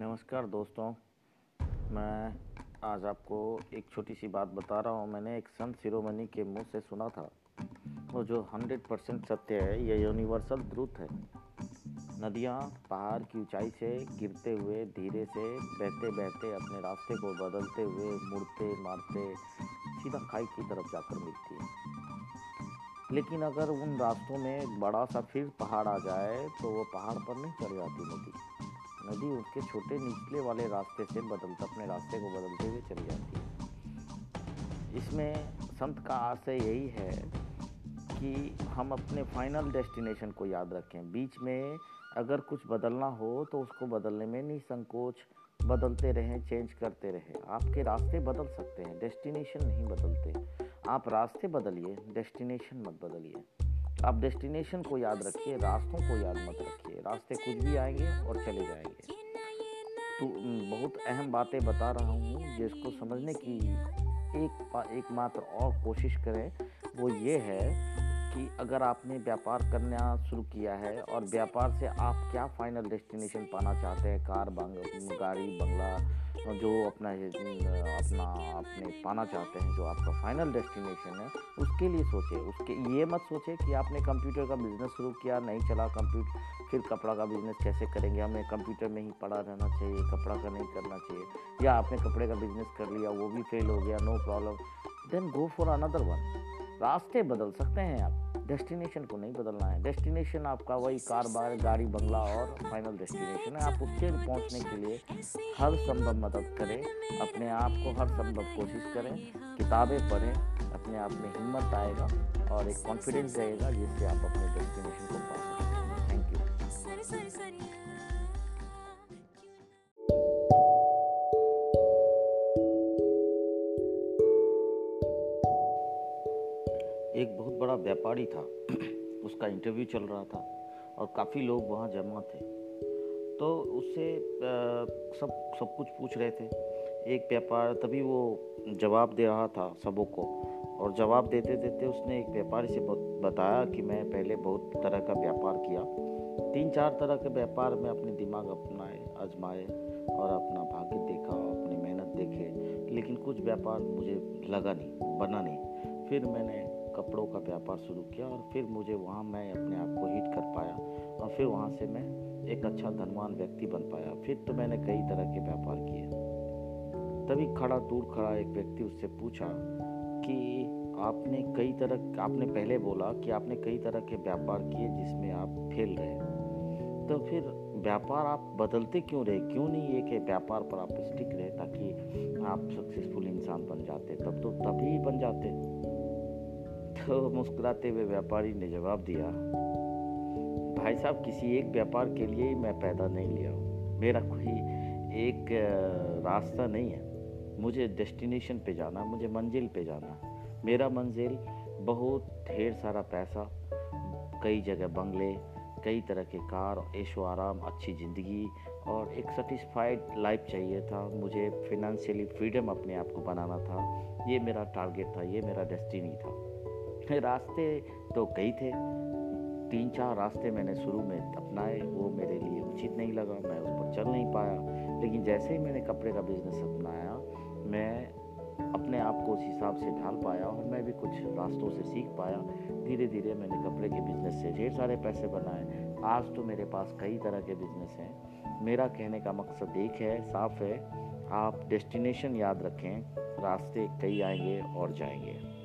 नमस्कार दोस्तों, मैं आज आपको एक छोटी सी बात बता रहा हूँ। मैंने एक संत शिरोमणि के मुँह से सुना था। वो जो हंड्रेड परसेंट सत्य है यह यूनिवर्सल ट्रूथ है। नदियाँ, पहाड़ की ऊंचाई से गिरते हुए, धीरे से बहते बहते अपने रास्ते को बदलते हुए मुड़ते मारते सीधा खाई की तरफ़ जाकर मिलती है। लेकिन अगर उन रास्तों में बड़ा सा फिर पहाड़ आ जाए तो वो पहाड़ पर नहीं चढ़ जाती नदी। नदी उसके छोटे निचले वाले रास्ते से बदलता, अपने रास्ते को बदलते हुए चली जाती है। इसमें संत का आशय यही है कि हम अपने फाइनल डेस्टिनेशन को याद रखें। बीच में अगर कुछ बदलना हो तो उसको बदलने में नहीं संकोच बदलते रहें चेंज करते रहें। आपके रास्ते बदल सकते हैं डेस्टिनेशन नहीं बदलते। आप रास्ते बदलिए डेस्टिनेशन मत बदलिए। आप डेस्टिनेशन को याद रखिए, रास्तों को याद मत रखिए। रास्ते कुछ भी आएँगे और चले जाएँगे। तो बहुत अहम बातें बता रहा हूँ जिसको समझने की एक एकमात्र और कोशिश करें, वो ये है कि अगर आपने व्यापार करना शुरू किया है और व्यापार से आप क्या फाइनल डेस्टिनेशन पाना चाहते हैं? कार, बंग, गाड़ी, बंगला जो अपना अपना अपने पाना चाहते हैं जो आपका फाइनल डेस्टिनेशन है उसके लिए सोचे उसके ये मत सोचे कि आपने कंप्यूटर का बिज़नेस शुरू किया नहीं चला कंप्यूटर फिर कपड़ा का बिज़नेस कैसे करेंगे? हमें कंप्यूटर में ही पड़ा रहना चाहिए कपड़ा का नहीं करना चाहिए या आपने कपड़े का बिज़नेस कर लिया वो भी फेल हो गया no problem then go for another one रास्ते बदल सकते हैं आप। डेस्टिनेशन को नहीं बदलना है। डेस्टिनेशन आपका वही कार बार गाड़ी, बंगला और फाइनल डेस्टिनेशन है। आप उसके पहुँचने के लिए हर संभव मदद करें, अपने आप को हर संभव कोशिश करें, किताबें पढ़ें, अपने आप में हिम्मत आएगा और एक कॉन्फिडेंस रहेगा जिससे आप अपने डेस्टिनेशन को पा एक बहुत बड़ा व्यापारी था। उसका इंटरव्यू चल रहा था और काफ़ी लोग वहाँ जमा थे। तो उससे सब सब कुछ पूछ रहे थे। एक व्यापार, तभी वो जवाब दे रहा था सबों को। और जवाब देते देते उसने एक व्यापारी से बताया कि मैं पहले बहुत तरह का व्यापार किया। तीन, चार तरह के व्यापार में अपने दिमाग अपनाए, आजमाए और अपना भाग्य देखा अपनी मेहनत देखे। लेकिन कुछ व्यापार मुझे लगा नहीं, बना नहीं। फिर मैंने कपड़ों का व्यापार शुरू किया और फिर मुझे वहाँ मैं अपने आप को हिट कर पाया और फिर वहाँ से मैं एक अच्छा धनवान व्यक्ति बन पाया। फिर तो मैंने कई तरह के व्यापार किए। तभी खड़ा दूर खड़ा एक व्यक्ति उससे पूछा कि आपने कई तरह, आपने पहले बोला कि आपने कई तरह के व्यापार किए जिसमें आप फेल रहे। तो फिर व्यापार आप बदलते क्यों रहे? क्यों नहीं ये कि व्यापार पर आप स्टिक रहे ताकि आप सक्सेसफुल इंसान बन जाते? तब तो तभी बन जाते। तो मुस्कुराते हुए व्यापारी ने जवाब दिया, भाई साहब, किसी एक व्यापार के लिए ही मैं पैदा नहीं लिया हूँ। मेरा कोई एक रास्ता नहीं है। मुझे डेस्टिनेशन पे जाना, मुझे मंजिल पे जाना। मेरा मंजिल बहुत ढेर सारा पैसा, कई जगह बंगले, कई तरह के कार, ऐशो आराम, अच्छी ज़िंदगी और एक सेटिस्फाइड लाइफ चाहिए था। मुझे फिनेंशियली फ्रीडम अपने आप को बनाना था। ये मेरा टारगेट था, ये मेरा डेस्टिनी था। रास्ते तो कई थे। तीन चार रास्ते मैंने शुरू में अपनाए, वो मेरे लिए उचित नहीं लगा, मैं उस पर चल नहीं पाया। लेकिन जैसे ही मैंने कपड़े का बिज़नेस अपनाया, मैं अपने आप को उस हिसाब से ढाल पाया और मैं भी कुछ रास्तों से सीख पाया। धीरे धीरे मैंने कपड़े के बिज़नेस से ढेर सारे पैसे बनाए। आज तो मेरे पास कई तरह के बिज़नेस हैं। मेरा कहने का मकसद एक है, साफ़ है, आप डेस्टिनेशन याद रखें, रास्ते कई आएँगे और जाएँगे।